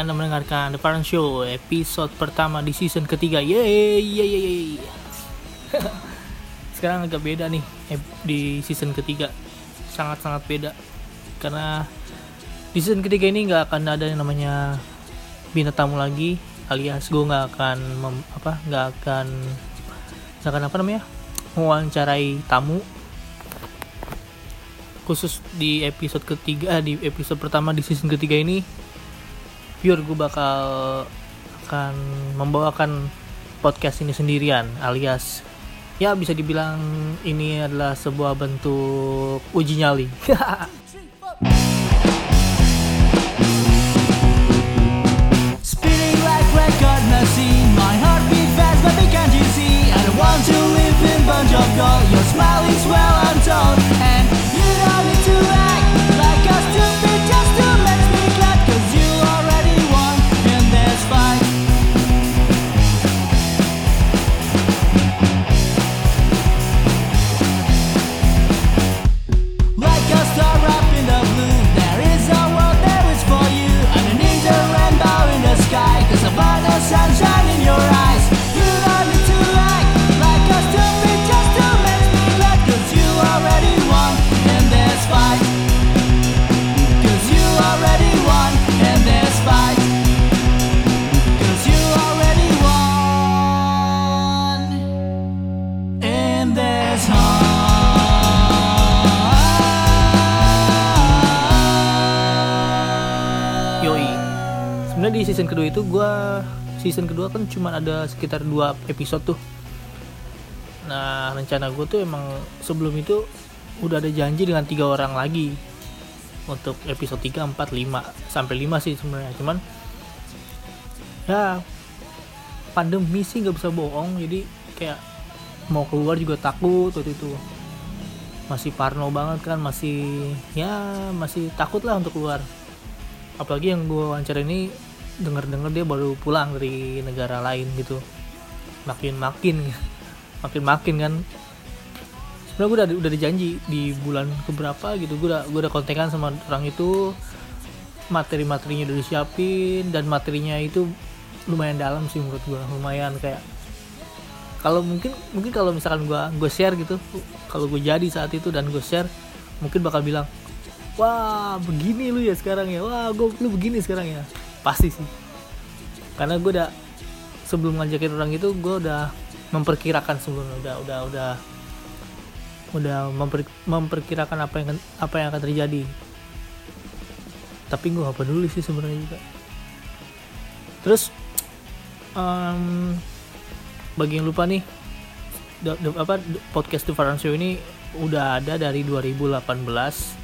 Anda mendengarkan The Parent Show episode pertama di season ketiga. Yeay, yeay, yeay. Sekarang agak beda nih ep- di season ketiga. Sangat-sangat beda. Karena di season ketiga ini nggak akan ada yang namanya bintang tamu lagi alias gue nggak akan mem- apa nggak akan nggak akan apa namanya mewawancarai tamu khusus di episode ketiga eh, di episode pertama di season ketiga ini pure gue bakal akan membawakan podcast ini sendirian alias ya bisa dibilang ini adalah sebuah bentuk uji nyali. Spinning like record machine kedua itu gue season kedua kan cuma ada sekitar dua episode tuh. Nah rencana gue tuh emang sebelum itu udah ada janji dengan tiga orang lagi untuk episode 3, 4, 5 sampai 5 sih sebenarnya. Cuman ya pandemi sih nggak bisa bohong. Jadi kayak mau keluar juga takut waktu itu. Masih parno banget kan masih ya masih takut lah untuk keluar. Apalagi yang gue wawancara ini denger-denger dia baru pulang dari negara lain gitu. Makin makin makin makin kan. Sebenarnya gue udah udah dijanji di bulan keberapa gitu. Gue udah gue udah kontekan sama orang itu. Materi-materinya udah disiapin dan materinya itu lumayan dalam sih menurut gue lumayan kayak kalau mungkin mungkin kalau misalkan gue gue share gitu kalau gue jadi saat itu dan gue share mungkin bakal bilang wah begini lu ya sekarang ya. Wah gue lu begini sekarang ya pasti sih. Karena gue udah sebelum ngajakin orang itu gue udah memperkirakan sebelumnya udah udah udah udah memper- memperkirakan apa yang apa yang akan terjadi. Tapi gue gak peduli sih sebenarnya juga. Terus em, bagi yang lupa nih the- the- apa the- podcast Show ini udah ada dari 2018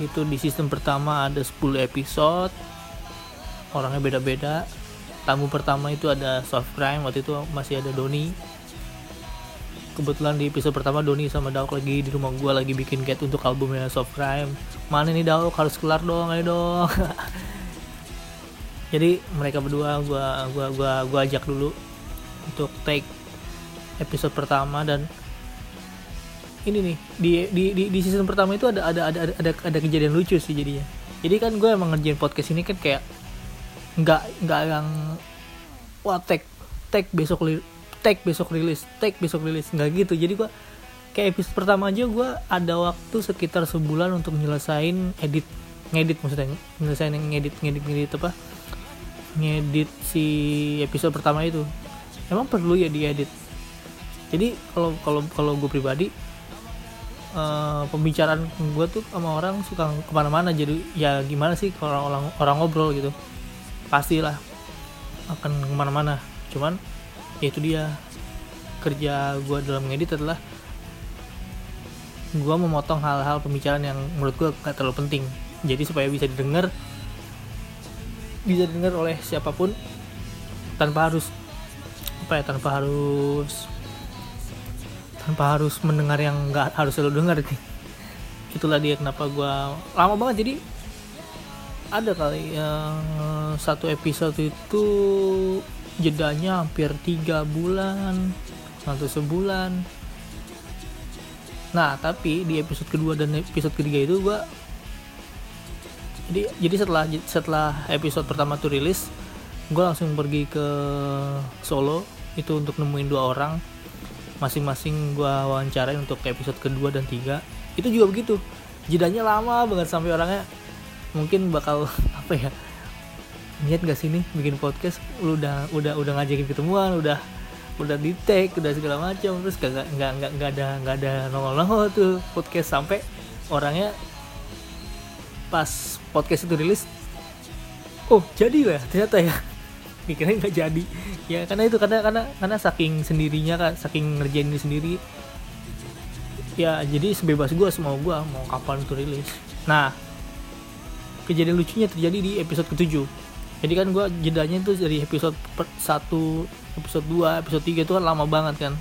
itu di sistem pertama ada 10 episode orangnya beda-beda. Tamu pertama itu ada soft crime waktu itu masih ada Doni. Kebetulan di episode pertama Doni sama Dauk lagi di rumah gua lagi bikin cat untuk albumnya soft crime. Mana nih Dauk harus kelar dong ayo dong. Jadi mereka berdua gua gua gua gua ajak dulu untuk take episode pertama dan ini nih di di di, di season pertama itu ada ada ada ada, ada kejadian lucu sih jadinya. Jadi kan gue emang ngerjain podcast ini kan kayak nggak nggak yang wah tag tag besok tag besok rilis tag besok rilis. Nggak gitu. Jadi gue kayak episode pertama aja gue ada waktu sekitar sebulan untuk nyelesain edit ngedit maksudnya. Nyelesain ngedit ngedit ngedit apa? Ngedit si episode pertama itu. Emang perlu ya diedit? Jadi kalau kalau kalau gue pribadi eh, pembicaraan gue tuh sama orang suka ke mana-mana. Jadi ya gimana sih kalau orang orang ngobrol gitu pastilah akan ke mana-mana. Cuman ya itu dia. Kerja gue dalam ngedit adalah gue memotong hal-hal pembicaraan yang menurut gue gak terlalu penting. Jadi supaya bisa didengar bisa didengar oleh siapa pun tanpa harus apa ya tanpa harus tanpa harus mendengar yang nggak harus selalu dengar. Itulah dia kenapa gue lama banget. Jadi ada kali yang satu episode itu jedanya hampir tiga bulan atau sebulan. Nah tapi di episode kedua dan episode ketiga itu gua jadi jadi setelah setelah episode pertama tuh rilis gue langsung pergi ke Solo itu untuk nemuin dua orang. Masing-masing gue wawancarain untuk episode kedua dan tiga. Itu juga begitu. Jedanya lama banget sampai orangnya mungkin bakal apa ya niat gak sih nih bikin podcast? Lu udah udah udah ngajakin ketemuan udah udah di tag udah segala macam terus gak nggak nggak nggak ada nggak ada nongol nongol tuh podcast sampai orangnya pas podcast itu rilis oh jadi lah ternyata ya. Pikirnya nggak jadi. Ya karena itu karena karena karena saking sendirinya kan saking ngerjain ini sendiri. Ya jadi sebebas gue semau gue mau kapan itu rilis. Nah kejadian lucunya terjadi di episode ketujuh. Jadi kan gue jedanya itu dari episode 1 episode 2 episode 3 itu kan lama banget kan.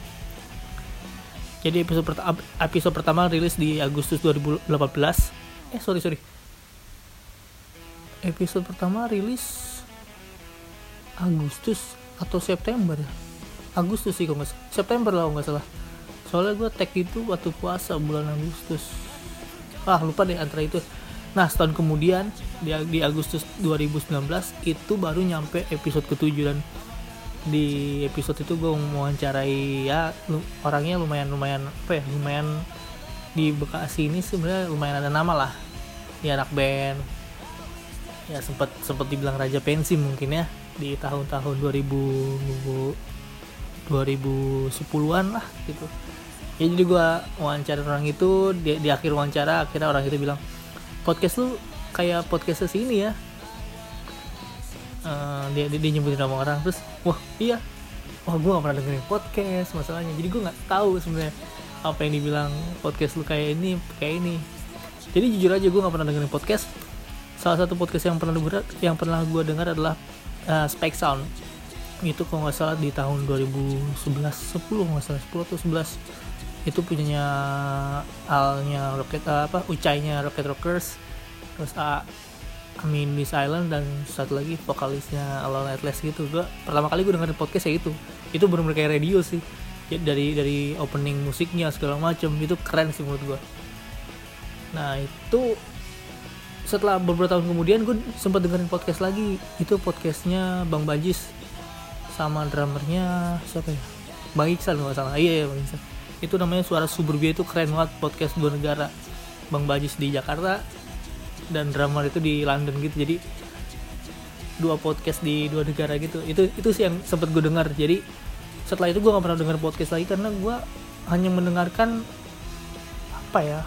Jadi episode pertama episode pertama rilis di Agustus 2018 eh sorry sorry. Episode pertama rilis Agustus atau September ya? Agustus sih kalau nggak. September lah nggak salah. Soalnya gue tag itu waktu puasa bulan Agustus. Ah lupa deh antara itu nah setahun kemudian di, di Agustus 2019 itu baru nyampe episode ketujuh. Dan di episode itu gue mewawancarai ya orangnya lumayan lumayan apa ya lumayan di Bekasi ini sebenarnya lumayan ada nama lah. Ya anak band. Ya sempat sempat dibilang raja pensi mungkin ya di tahun-tahun 2000 2010-an lah gitu. Ya jadi gua wawancara orang itu di, di akhir wawancara akhirnya orang itu bilang podcast lu kayak podcast sini ya. Eh, dia, dia dia nyebutin nama orang terus wah iya. Wah gue gak pernah dengerin podcast masalahnya. Jadi gue nggak tahu sebenarnya apa yang dibilang podcast lu kayak ini kayak ini. Jadi jujur aja gue nggak pernah dengerin podcast. Salah satu podcast yang pernah gue yang pernah gue dengar adalah uh, Spike Sound. Itu kalau nggak salah di tahun 2011 10 kalau nggak salah 10 atau 11 itu punyanya alnya Rocket uh, apa ucainya Rocket Rockers terus uh, Amin Miss Island dan satu lagi vokalisnya Alone Atlas gitu. Gue pertama kali gue dengerin podcast ya itu itu benar-benar kayak radio sih. Ya, dari dari opening musiknya segala macam itu keren sih menurut gue nah itu setelah beberapa tahun kemudian gue sempat dengerin podcast lagi. Itu podcastnya Bang Bajis sama drummernya siapa ya? Bang Iksan nggak salah. Iya ya Bang Iksan itu namanya suara suburbia itu keren banget podcast dua negara. Bang Bajis di Jakarta dan drummer itu di London gitu. Jadi dua podcast di dua negara gitu. Itu itu sih yang sempat gue dengar. Jadi setelah itu gue nggak pernah dengar podcast lagi karena gue hanya mendengarkan apa ya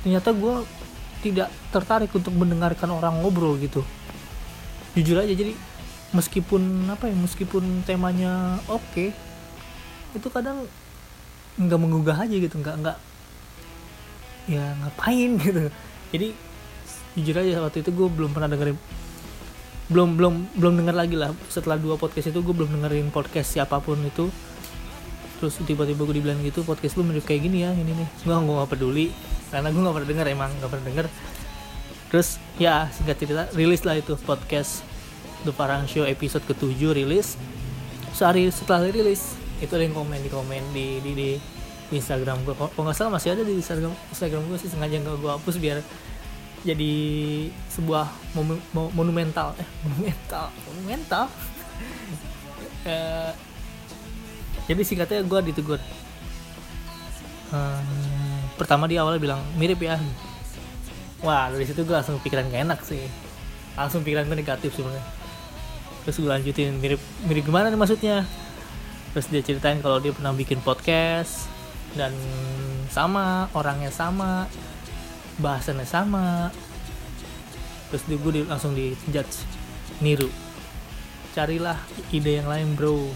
ternyata gue tidak tertarik untuk mendengarkan orang ngobrol gitu. Jujur aja jadi meskipun apa ya meskipun temanya oke itu kadang nggak menggugah aja gitu nggak nggak ya ngapain gitu. Jadi jujur aja waktu itu gue belum pernah dengerin belum belum belum denger lagi lah. Setelah dua podcast itu gue belum dengerin podcast siapa pun itu. Terus tiba-tiba gue dibilang gitu podcast lu mirip kayak gini ya ini nih. Gue gue gak peduli karena gue gak pernah denger emang gak pernah denger. Terus ya singkat cerita rilis lah itu podcast The Parang Show episode ketujuh rilis. Sehari setelah rilis itu ada yang komen di komen di di, di, Instagram gue kalau nggak salah masih ada di Instagram Instagram gue sih sengaja nggak gue hapus biar jadi sebuah momen- mo- monumental eh monumental monumental. Eh, jadi singkatnya gue ditegur Hmm, pertama di awalnya bilang mirip ya. Wah dari situ gue langsung pikiran gak enak sih. Langsung pikiran gue negatif sebenarnya. Terus gue lanjutin mirip mirip gimana nih maksudnya terus dia ceritain kalau dia pernah bikin podcast dan sama orangnya sama bahasannya sama. Terus dia gue di- langsung di judge niru carilah ide yang lain bro.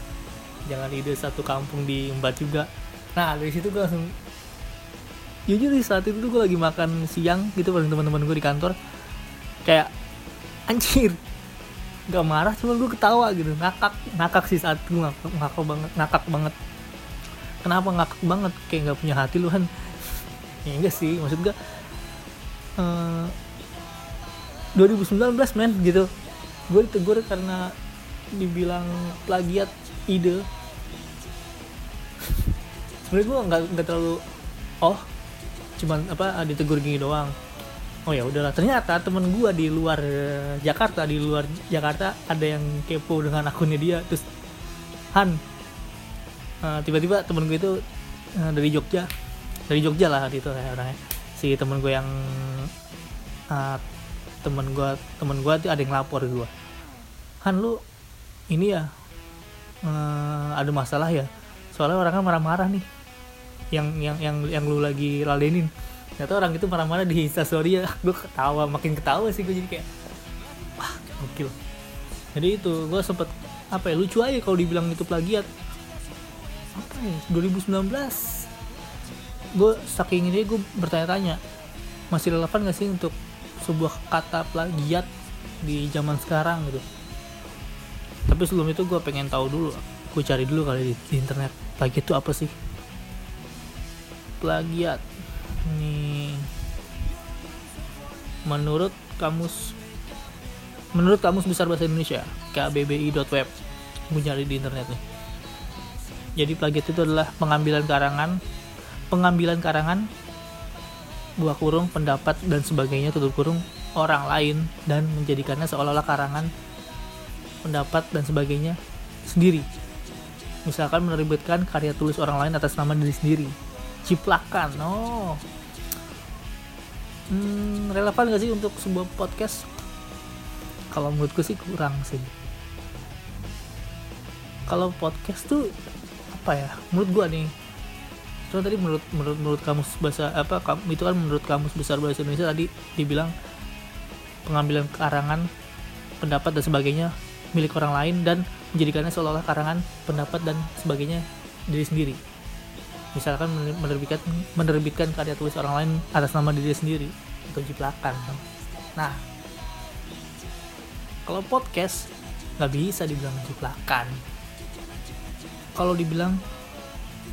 Jangan ide satu kampung diembat juga. Nah dari situ gue langsung jujur di saat itu gue lagi makan siang gitu bareng teman-teman gue di kantor. Kayak anjir gak marah cuma gue ketawa gitu. Ngakak ngakak sih saat gue ngakak, ngakak banget ngakak banget. Kenapa ngakak banget? Kayak nggak punya hati lu kan ya enggak sih maksud gue eh, 2019 men gitu. Gue ditegur karena dibilang plagiat ide. Sebenarnya gue nggak nggak terlalu oh cuman apa ditegur gini doang oh ya udahlah. Ternyata temen gue di luar eh, Jakarta di luar Jakarta ada yang kepo dengan akunnya dia. Terus Han eh, tiba-tiba temen gue itu eh, dari Jogja. Dari Jogja lah gitu ya orangnya. Si temen gue yang eh, temen gue temen gue tuh ada yang lapor gue Han lu ini ya eh, ada masalah ya? Soalnya orangnya marah-marah nih. Yang yang yang yang lu lagi ladenin ternyata orang itu marah-marah di instastory ya. Gue ketawa makin ketawa sih gue jadi kayak wah gokil. Jadi itu gue sempet apa ya lucu aja kalau dibilang itu plagiat. Apa ya 2019 gue saking ini gue bertanya-tanya masih relevan gak sih untuk sebuah kata plagiat di zaman sekarang? Gitu. Tapi sebelum itu gue pengen tahu dulu gue cari dulu kali di, di internet plagiat itu apa sih? Plagiat nih. Menurut kamus menurut kamus besar bahasa Indonesia kbbi.web gue nyari di internet nih. Jadi plagiat itu adalah pengambilan karangan pengambilan karangan buah kurung pendapat dan sebagainya tutup kurung orang lain dan menjadikannya seolah-olah karangan pendapat dan sebagainya sendiri. Misalkan menerbitkan karya tulis orang lain atas nama diri sendiri. Ciplakan oh hmm, relevan gak sih untuk sebuah podcast? Kalau menurutku sih kurang sih. Kalau podcast tuh apa ya menurut gua nih Cuma tadi menurut menurut menurut kamus bahasa apa kam- itu kan menurut kamus besar bahasa Indonesia tadi dibilang pengambilan karangan pendapat dan sebagainya milik orang lain dan menjadikannya seolah-olah karangan pendapat dan sebagainya diri sendiri misalkan mener- menerbitkan menerbitkan karya tulis orang lain atas nama diri sendiri atau jiplakan nah kalau podcast nggak bisa dibilang jiplakan kalau dibilang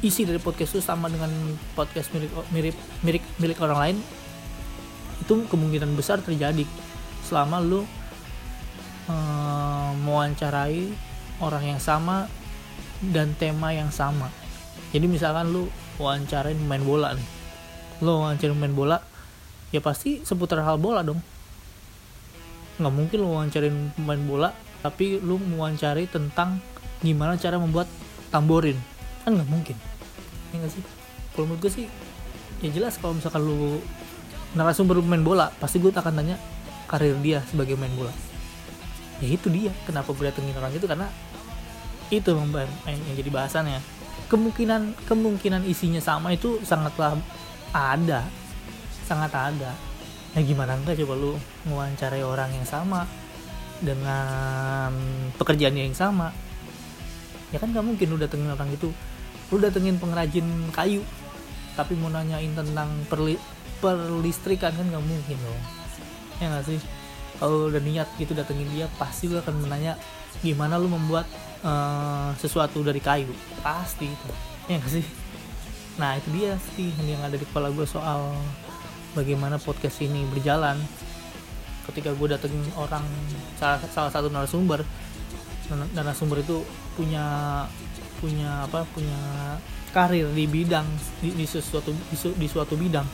isi dari podcast itu sama dengan podcast milik mirip milik milik orang lain itu kemungkinan besar terjadi selama lu eh, mewawancarai orang yang sama dan tema yang sama jadi misalkan lu wawancarain main bola nih. Lu wawancarain main bola ya pasti seputar hal bola dong. Nggak mungkin lu wawancarain pemain bola tapi lu mewawancari tentang gimana cara membuat tamborin. Kan nggak mungkin. Ya nggak sih? Kalau menurut gue sih ya jelas kalau misalkan lu narasumber pemain bola pasti gue akan tanya karir dia sebagai main bola. Ya itu dia kenapa gue datengin orang itu? Karena itu yang jadi bahasannya kemungkinan kemungkinan isinya sama itu sangatlah ada. Sangat ada. Nah gimana enggak coba lu mewawancarai orang yang sama dengan pekerjaannya yang sama. Ya kan nggak mungkin lu datengin orang itu. Lu datengin pengrajin kayu tapi mau nanyain tentang perli perlistrikan kan nggak mungkin dong. Ya nggak sih? Kalau udah niat gitu datengin dia pasti lu akan menanya gimana lu membuat eh, sesuatu dari kayu. Pasti itu. Ya nggak sih? Nah itu dia sih yang ada di kepala gue soal bagaimana podcast ini berjalan. Ketika gue datengin orang salah, salah satu narasumber narasumber itu punya punya apa punya karir di bidang di, di sesuatu di, di suatu bidang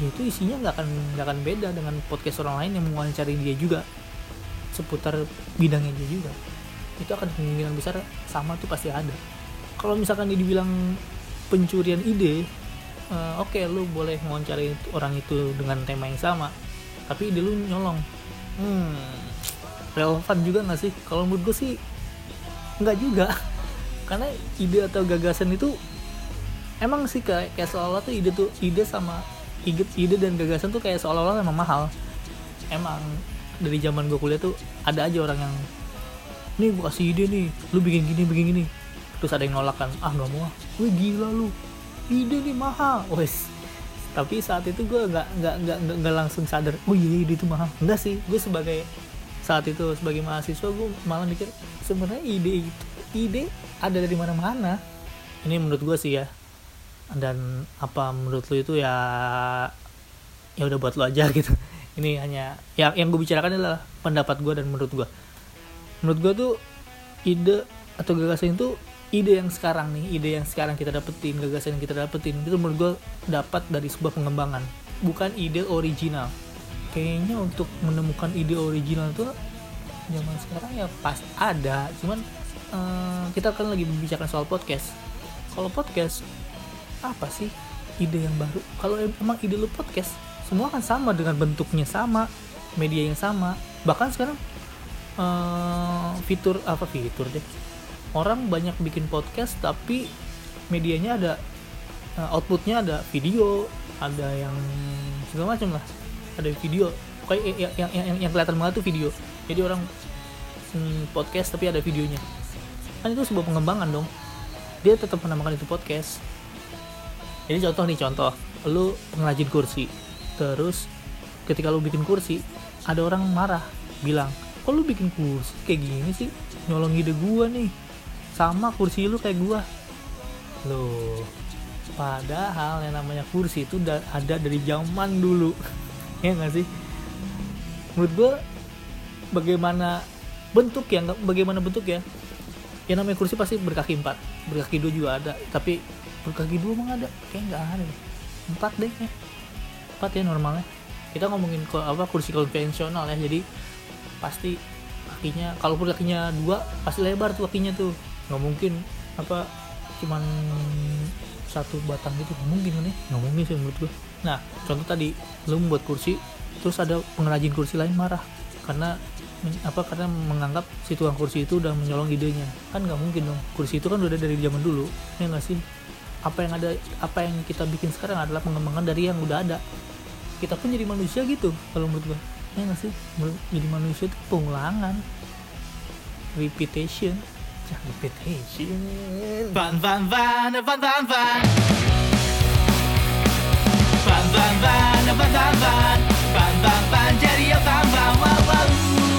ya itu isinya nggak akan nggak akan beda dengan podcast orang lain yang mewawancari dia juga seputar bidangnya dia juga itu akan kemungkinan besar sama tuh pasti ada. Kalau misalkan dia dibilang pencurian ide eh, oke lu boleh mewawancari orang itu dengan tema yang sama tapi ide lu nyolong. Hmm relevan juga nggak sih? Kalau menurut gue sih nggak juga. Karena ide atau gagasan itu emang sih kayak kayak seolah-olah tuh ide tuh ide sama ide, ide dan gagasan tuh kayak seolah-olah memang mahal. Emang dari zaman gue kuliah tuh ada aja orang yang nih gue kasih ide nih. Lu bikin gini bikin gini. Terus ada yang nolak kan ah nggak mau ah. Wih gila lu. Ide nih mahal. Wes. Tapi saat itu gue nggak nggak nggak nggak- langsung sadar oh iya ide itu mahal. Enggak sih gue sebagai saat itu sebagai mahasiswa gue malah mikir sebenarnya ide itu ide ada dari mana-mana. Ini menurut gue sih ya. Dan apa menurut lu itu ya ya udah buat lu aja gitu. Ini hanya yang yang gue bicarakan adalah pendapat gue dan menurut gue menurut gue tuh ide atau gagasan itu ide yang sekarang nih ide yang sekarang kita dapetin gagasan yang kita dapetin itu menurut gue dapat dari sebuah pengembangan bukan ide original. Kayaknya untuk menemukan ide original tuh zaman sekarang ya pas ada cuman eh, kita kan lagi membicarakan soal podcast. Kalau podcast apa sih ide yang baru? Kalau em- emang ide lu podcast semua kan sama dengan bentuknya sama media yang sama. Bahkan sekarang eh, fitur apa fitur deh? Orang banyak bikin podcast tapi medianya ada eh, outputnya ada video ada yang segala macam lah. Ada video. Kayak yang, yang, yang, yang kelihatan banget tuh video. Jadi orang hmm, podcast tapi ada videonya. Kan itu sebuah pengembangan dong. Dia tetap menamakan itu podcast. Jadi contoh nih contoh. Lu pengrajin kursi. Terus ketika lu bikin kursi ada orang marah bilang kok lu bikin kursi kayak gini sih? Nyolong ide gua nih. Sama kursi lu kayak gua. Loh padahal yang namanya kursi itu ada dari zaman dulu. Ya nggak sih? Menurut gua bagaimana bentuk ya bagaimana bentuk ya? Yang namanya kursi pasti berkaki empat berkaki dua juga ada. Tapi berkaki dua emang ada? Kayak nggak ada empat deh ya. Empat ya normalnya. Kita ngomongin apa kursi konvensional ya. Jadi pasti kakinya kalau kakinya dua pasti lebar tuh kakinya tuh. Nggak mungkin apa cuman satu batang gitu nggak mungkin kan ya? Nggak mungkin sih menurut gue nah contoh tadi lu membuat kursi terus ada pengrajin kursi lain marah karena apa karena menganggap si tukang kursi itu udah menyolong idenya. Kan nggak mungkin dong kursi itu kan udah dari zaman dulu ya nggak sih? Apa yang ada apa yang kita bikin sekarang adalah pengembangan dari yang udah ada. Kita pun jadi manusia gitu kalau menurut gua ya nggak sih? Jadi manusia itu pengulangan. Repetition. Ya repetition. Van van van van van van. Van van van van van van. Van van van jadi van van Wow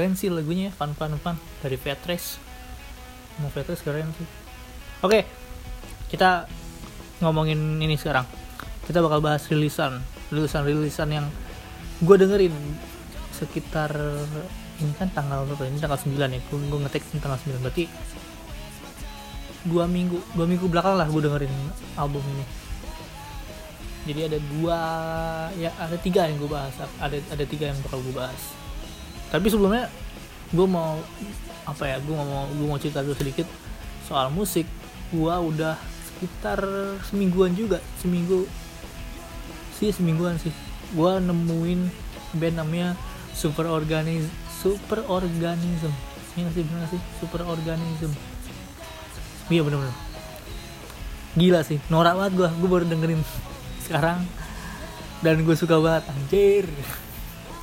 keren sih lagunya ya fun fun fun dari Vetres mau Vetres keren sih. Oke kita ngomongin ini sekarang. Kita bakal bahas rilisan rilisan rilisan yang gue dengerin sekitar ini kan tanggal berapa? Ini tanggal 9 ya gue, gue ini tanggal 9 berarti dua minggu dua minggu belakang lah gue dengerin album ini. Jadi ada dua ya ada tiga yang gue bahas ada ada tiga yang bakal gue bahas tapi sebelumnya gue mau apa ya gue mau gue mau cerita dulu sedikit soal musik. Gue udah sekitar semingguan juga seminggu sih semingguan sih. Gue nemuin band namanya super organis super organism. Ini nggak sih bener sih? Super organism. Iya bener-bener gila sih norak banget gue gue baru dengerin sekarang. Dan gue suka banget anjir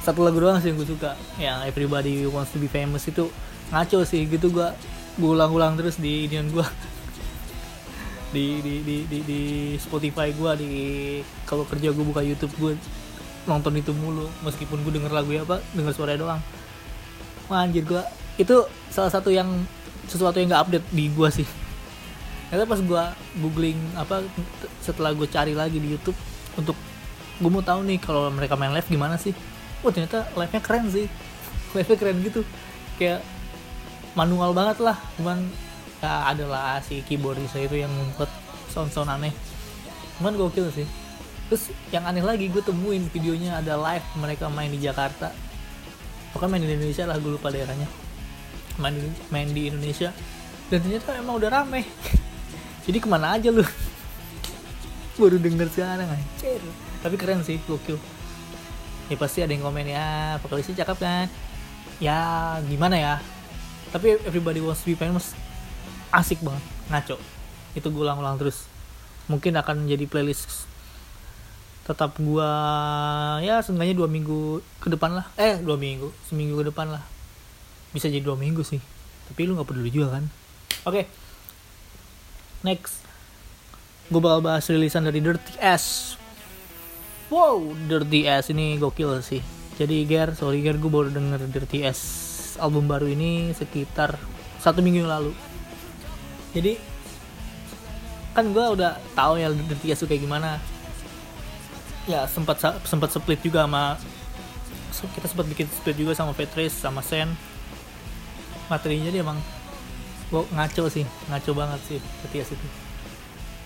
satu lagu doang sih yang gue suka. Yang everybody wants to be famous itu ngaco sih gitu gue gue ulang-ulang terus di inian gue di di di di, di Spotify gue di kalau kerja gue buka YouTube gue nonton itu mulu meskipun gue denger lagu apa denger suaranya doang. Wah, anjir gue itu salah satu yang sesuatu yang gak update di gue sih. Karena pas gue googling apa setelah gue cari lagi di YouTube untuk gue mau tahu nih kalau mereka main live gimana sih oh ternyata live nya keren sih. Live nya keren gitu. Kayak manual banget lah. Cuman ya adalah si keyboardisnya itu yang membuat sound-sound aneh. Cuman gokil sih. Terus yang aneh lagi gue temuin videonya ada live mereka main di Jakarta. Pokoknya main di Indonesia lah gue lupa daerahnya. Main di, main di Indonesia. Dan ternyata emang udah rame. Jadi ke mana aja lu? Baru denger sekarang anjir. Tapi keren sih gokil ya pasti ada yang komen ya vokalisnya cakep kan? Ya gimana ya? Tapi everybody wants to be famous. Asik banget ngaco. Itu gue ulang-ulang terus. Mungkin akan jadi playlist tetap gua ya seenggaknya dua minggu ke depan lah. Eh dua minggu seminggu ke depan lah. Bisa jadi dua minggu sih. Tapi lu nggak peduli juga kan? Oke. Next. Gue bakal bahas rilisan dari Dirty S wow Dirty S ini gokil sih. Jadi Ger sorry Ger gue baru denger Dirty S album baru ini sekitar satu minggu yang lalu. Jadi kan gue udah tahu ya Dirty S itu kayak gimana. Ya sempat sempat split juga sama kita sempat bikin split juga sama Petrus sama Sen. Materinya dia emang gue ngaco sih ngaco banget sih Dirty S itu.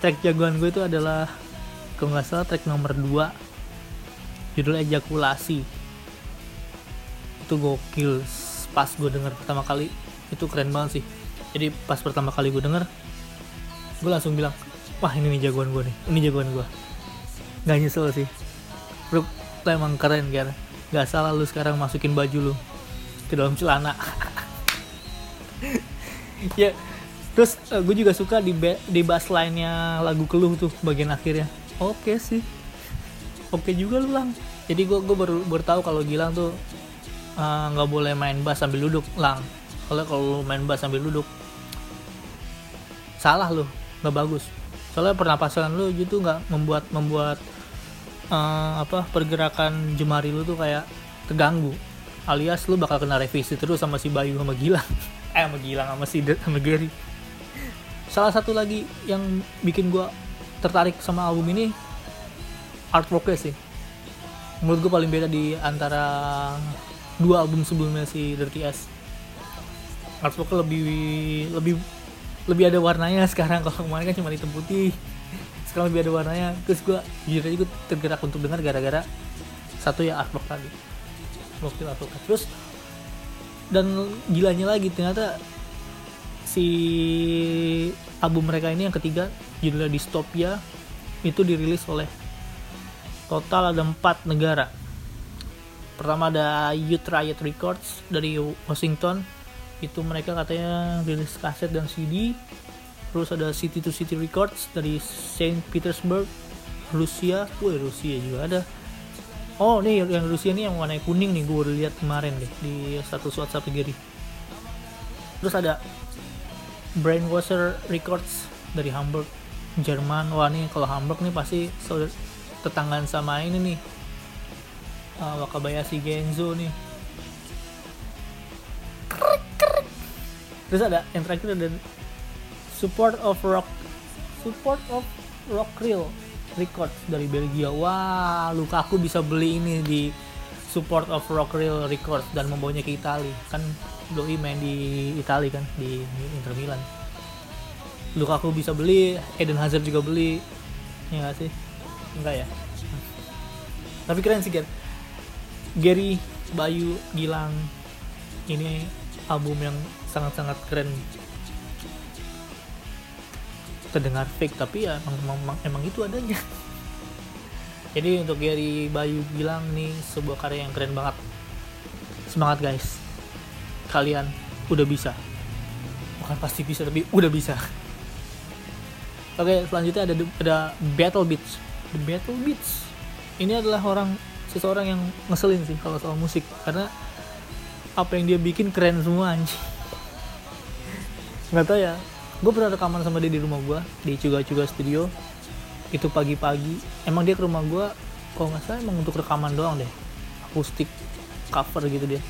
Track jagoan gue itu adalah kalau nggak salah track nomor 2 judulnya ejakulasi. Itu gokil. Pas gue denger pertama kali itu keren banget sih. Jadi pas pertama kali gue denger gue langsung bilang wah ini nih jagoan gue nih. Ini jagoan gue nggak nyesel sih. Lu, lu emang keren kan nggak salah lu sekarang masukin baju lu ke dalam celana. Ya terus uh, gue juga suka di di bass nya lagu keluh tuh bagian akhirnya. Oke okay sih oke juga lu lang. Jadi gue gue baru baru tahu kalau Gilang tuh nggak uh, boleh main bass sambil duduk lang. Kalau kalau main bass sambil duduk salah lu nggak bagus. Soalnya pernapasan lu gitu nggak membuat membuat uh, apa pergerakan jemari lu tuh kayak terganggu. Alias lu bakal kena revisi terus sama si Bayu sama Gilang. Eh sama Gilang sama si sama Gary. Salah satu lagi yang bikin gue tertarik sama album ini artworknya sih. Menurut gue paling beda di antara dua album sebelumnya si Dirty S artworknya lebih lebih lebih ada warnanya sekarang. Kalau kemarin kan cuma hitam putih sekarang lebih ada warnanya. Terus gue jujur aja gue tergerak untuk dengar gara-gara satu ya artwork tadi. Gokil artwork. Terus dan gilanya lagi ternyata si album mereka ini yang ketiga judulnya Dystopia itu dirilis oleh total ada empat negara. Pertama ada Youth Riot Records dari Washington. Itu mereka katanya rilis kaset dan CD terus ada City to City Records dari Saint Petersburg Rusia wah Rusia juga ada. Oh nih yang Rusia nih yang warna kuning nih gue lihat kemarin deh di satu WhatsApp Gary terus ada Brainwasher Records dari Hamburg Jerman. Wah nih kalau Hamburg nih pasti tetanggaan sama ini nih. Uh, Wakabayashi Genzo nih. Terus ada yang terakhir ada Support of Rock Support of Rock Real Records dari Belgia. Wah Lukaku bisa beli ini di Support of Rock Real Records dan membawanya ke Italia kan doi main di Italia kan di Inter Milan. Lukaku bisa beli Eden Hazard juga beli. Ya gak sih enggak ya? Tapi keren sih Ger. Gary Bayu Gilang ini album yang sangat-sangat keren. Terdengar fake tapi ya emang, emang, emang itu adanya. Jadi untuk Gary Bayu Gilang nih sebuah karya yang keren banget. Semangat guys. Kalian udah bisa. Bukan pasti bisa tapi udah bisa. Oke selanjutnya ada ada Battle Beats The Battle Beats ini adalah orang seseorang yang ngeselin sih kalau soal musik. Karena apa yang dia bikin keren semua anjing. Nggak tau ya. Gue pernah rekaman sama dia di rumah gue di Cuga Cuga Studio. Itu pagi-pagi. Emang dia ke rumah gue kalau nggak salah emang untuk rekaman doang deh. Akustik cover gitu dia.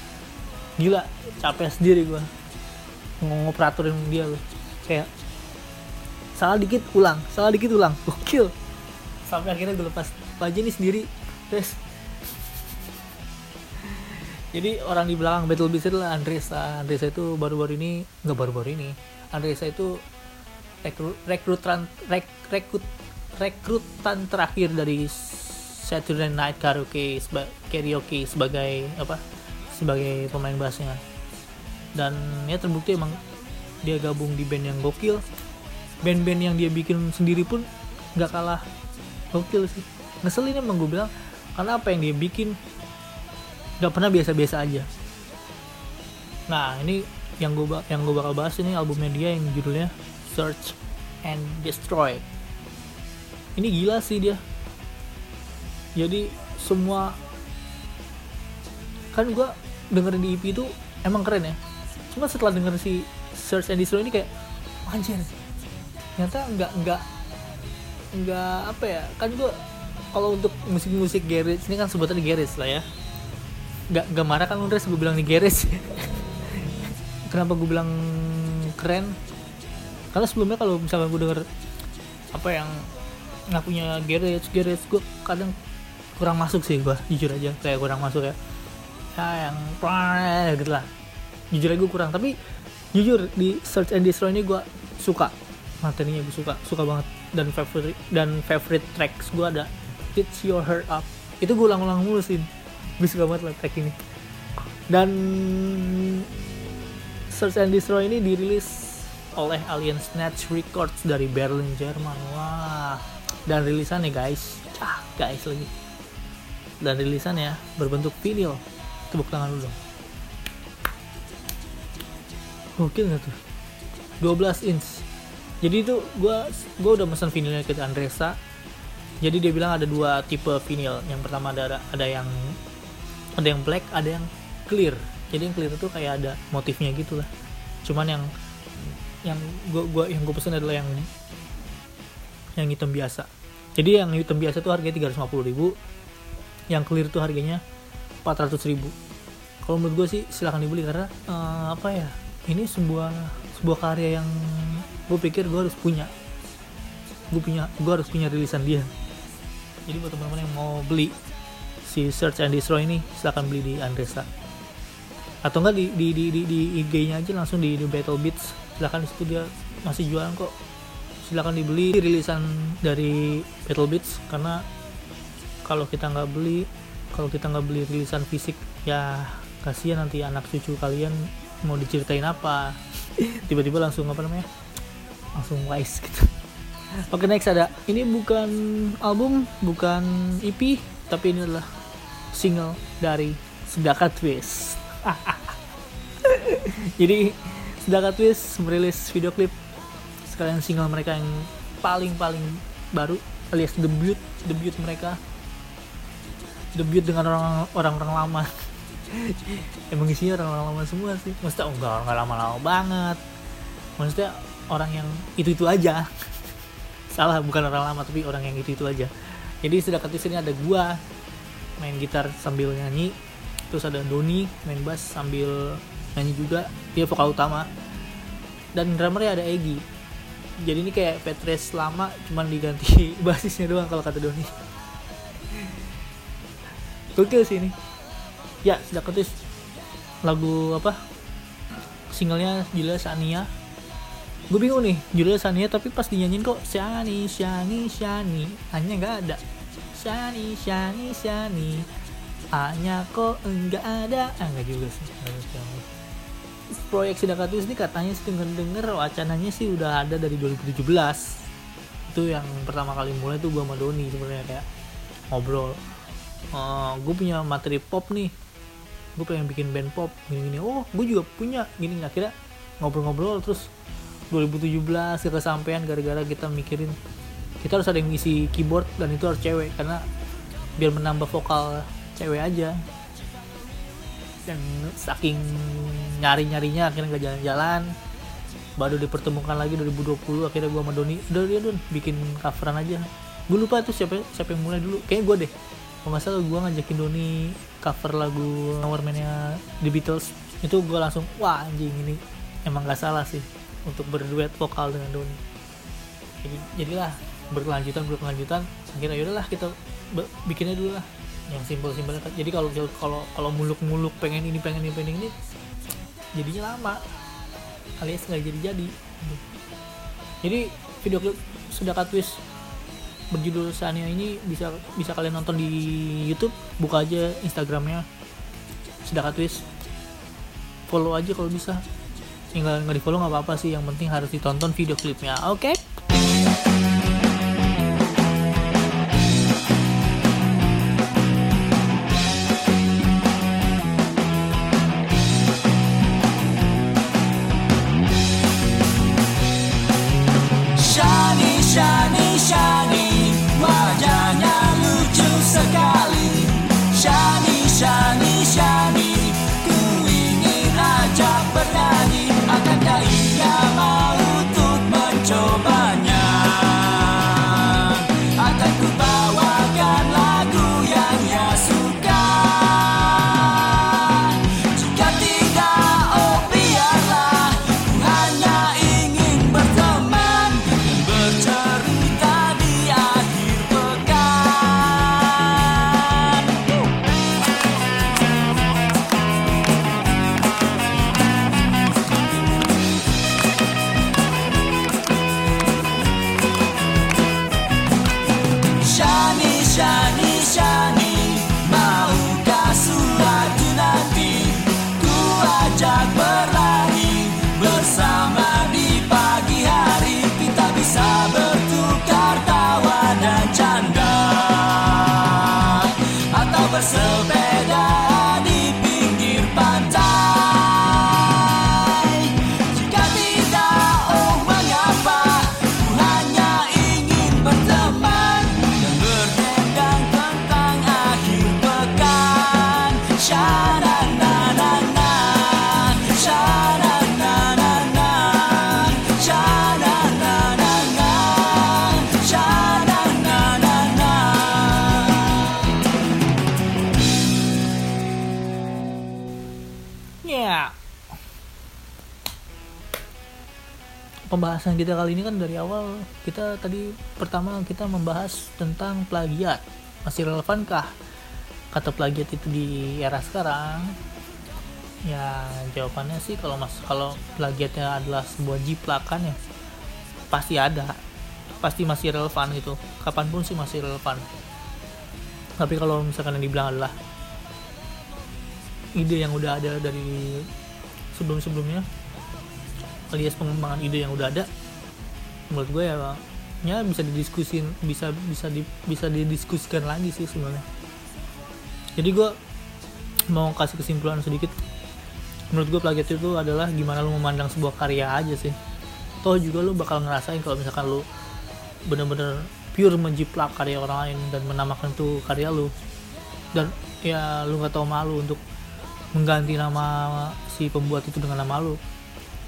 Gila capek sendiri gua. Ngoperatorin dia loh. Kayak salah dikit ulang salah dikit ulang. Gokil sampai akhirnya gue lepas. Baju ini sendiri. Terus jadi orang di belakang Battle Beast adalah Andresa. Andresa itu baru-baru ini nggak baru-baru ini. Andresa itu rekrut rekrut rekrutan terakhir dari Saturday Night Karaoke seba, karaoke sebagai apa? Sebagai pemain bassnya. Dan ya terbukti emang dia gabung di band yang gokil. Band-band yang dia bikin sendiri pun nggak kalah gokil sih. Ngeselin emang gue bilang karena apa yang dia bikin nggak pernah biasa-biasa aja. Nah ini yang gue yang gue bakal bahas ini albumnya dia yang judulnya Search and Destroy. Ini gila sih dia. Jadi semua kan gue dengerin di EP itu emang keren ya. Cuma setelah denger si Search and Destroy ini kayak anjir ternyata nggak nggak nggak apa ya kan gue kalau untuk musik-musik garage ini kan sebutannya garage lah ya. Nggak nggak marah kan udah gue bilang di garage. Kenapa gue bilang keren? Karena sebelumnya kalau misalkan gue denger apa yang nggak punya garage garage gue kadang kurang masuk sih gue jujur aja. Kayak kurang masuk ya. Ya yang gitu lah. Jujur aja gue kurang tapi jujur di search and destroy ini gue suka. Materinya gue suka suka banget dan favorite dan favorite tracks gue ada It's Your Heart Up itu gue ulang-ulang mulu sih gue suka banget lah track ini dan Search and Destroy ini dirilis oleh Alien Snatch Records dari Berlin, Jerman. Wah, dan rilisannya guys, ah guys lagi. Dan rilisannya berbentuk vinyl. Tepuk tangan dulu dong. Gokil gak tuh? 12 inch. Jadi itu gue gua udah pesan vinylnya ke Andresa. Jadi dia bilang ada dua tipe vinyl. Yang pertama ada ada yang ada yang black, ada yang clear. Jadi yang clear itu kayak ada motifnya gitu lah. Cuman yang yang gua gua yang gue pesen adalah yang yang hitam biasa. Jadi yang hitam biasa tuh harganya 350.000 ribu yang clear tuh harganya 400.000 ribu kalau menurut gue sih silahkan dibeli karena eh, apa ya ini sebuah sebuah karya yang gue pikir gue harus punya. Gue punya gue harus punya rilisan dia. Jadi buat teman-teman yang mau beli si Search and Destroy ini silahkan beli di Andresa. Atau enggak di di di di, di IG-nya aja langsung di, di Battle Beats. Silahkan di situ dia masih jualan kok. Silahkan dibeli rilisan dari Battle Beats karena kalau kita nggak beli kalau kita nggak beli rilisan fisik ya kasihan nanti anak cucu kalian mau diceritain apa. Tiba-tiba langsung apa namanya? Langsung wise gitu. Oke next ada. Ini bukan album bukan EP tapi ini adalah single dari Sedaka Twist. Jadi Sedaka Twist merilis video klip sekalian single mereka yang paling-paling baru alias debut debut mereka. Debut dengan orang orang-orang lama emang isinya orang-orang lama semua sih. Maksudnya oh, enggak enggak lama-lama banget. Maksudnya orang yang itu itu aja. Salah bukan orang lama tapi orang yang itu itu aja. Jadi sedangkan di sini ada gua main gitar sambil nyanyi. Terus ada Doni main bass sambil nyanyi juga. Dia vokal utama. Dan drummernya ada Egi. Jadi ini kayak Petres lama cuman diganti basisnya doang kalau kata Doni. Gokil sih ini ya sudah ketis. Lagu apa? Singlenya judulnya Sania gue bingung nih judulnya Sania tapi pas dinyanyiin kok Shani Shani Shani. Hanya nggak ada. Shani Shani Shani. Hanya kok enggak ada. Ah enggak juga sih. Proyek Sidakatus ini katanya sih denger denger wacananya sih udah ada dari 2017 itu yang pertama kali mulai tuh gue sama Doni sebenarnya kayak ngobrol. Uh, gue punya materi pop nih gue pengen bikin band pop gini-gini. Oh gue juga punya. Gini akhirnya ngobrol-ngobrol terus 2017 kesampaian gara-gara kita mikirin kita harus ada yang ngisi keyboard dan itu harus cewek karena biar menambah vokal cewek aja. Dan saking nyari-nyarinya akhirnya nggak jalan-jalan. Baru dipertemukan lagi 2020 akhirnya gue sama Doni udah dia Don bikin coveran aja. Gue lupa tuh siapa siapa yang mulai dulu. Kayaknya gue deh kalau nggak salah gue ngajakin Doni cover lagu Our Man-nya The Beatles. Itu gue langsung wah anjing ini emang gak salah sih untuk berduet vokal dengan Doni. Jadi jadilah berkelanjutan berkelanjutan. Akhirnya yaudahlah kita bikinnya dulu lah. Yang simpel-simpel jadi kalau kalau kalau muluk-muluk pengen ini pengen ini pengen ini jadinya lama. Alias nggak jadi jadi jadi video klip Sedaka Twist berjudul Sania ini bisa bisa kalian nonton di YouTube buka aja Instagramnya Sedaka Twist. Follow aja kalau bisa. Tinggal nggak di follow nggak apa-apa sih yang penting harus ditonton video klipnya. Oke? Shani, pembahasan kita kali ini kan dari awal. Kita tadi pertama kita membahas tentang plagiat. Masih relevankah kata plagiat itu di era sekarang? Ya jawabannya sih kalau mas kalau plagiatnya adalah sebuah jiplakan ya pasti ada. Pasti masih relevan gitu. Kapan pun sih masih relevan. Tapi kalau misalkan yang dibilang adalah ide yang udah ada dari sebelum-sebelumnya alias pengembangan ide yang udah ada menurut gue ya ya bisa didiskusin bisa bisa di, bisa didiskusikan lagi sih sebenarnya. Jadi gue mau kasih kesimpulan sedikit. Menurut gue plagiat itu adalah gimana lu memandang sebuah karya aja sih. Toh juga lu bakal ngerasain kalau misalkan lu bener-bener pure menjiplak karya orang lain dan menamakan itu karya lu. Dan ya lu nggak tahu malu untuk mengganti nama si pembuat itu dengan nama lu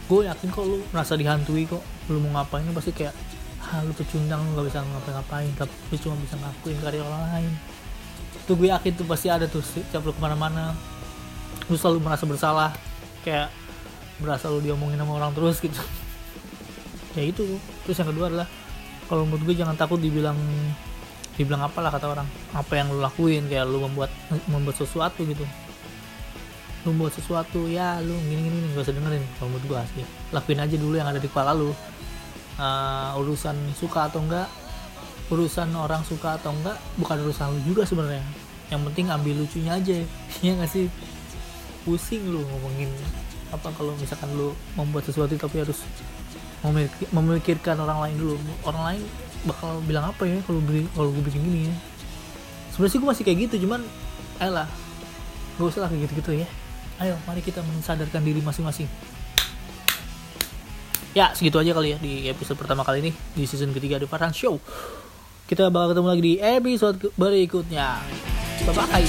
gue yakin kok lu merasa dihantui kok. Lu mau ngapain pasti kayak ah lu pecundang lu gak bisa ngapa-ngapain. Tapi lu cuma bisa ngakuin karya orang lain. Tuh gue yakin tuh pasti ada tuh setiap lu ke mana-mana. Lu selalu merasa bersalah. Kayak berasa lu diomongin sama orang terus gitu. Ya itu. Terus yang kedua adalah kalau menurut gue jangan takut dibilang dibilang apalah kata orang. Apa yang lu lakuin kayak lu membuat membuat sesuatu gitu lu buat sesuatu ya lu gini gini gak usah dengerin. Kalau menurut gue asli lakuin aja dulu yang ada di kepala lu. Uh, urusan suka atau enggak urusan orang suka atau enggak bukan urusan lu juga sebenarnya. Yang penting ambil lucunya aja ya nggak sih? Pusing lu ngomongin apa kalau misalkan lu membuat sesuatu tapi harus memikir- memikirkan orang lain dulu. Orang lain bakal bilang apa ya kalau beli kalau gue bikin gini ya? Sebenarnya sih gue masih kayak gitu cuman ayolah gak usah lah kayak gitu-gitu ya ayo mari kita mensadarkan diri masing-masing. Ya segitu aja kali ya di episode pertama kali ini di season ketiga The Farhan Show. Kita bakal ketemu lagi di episode berikutnya. Bye bye.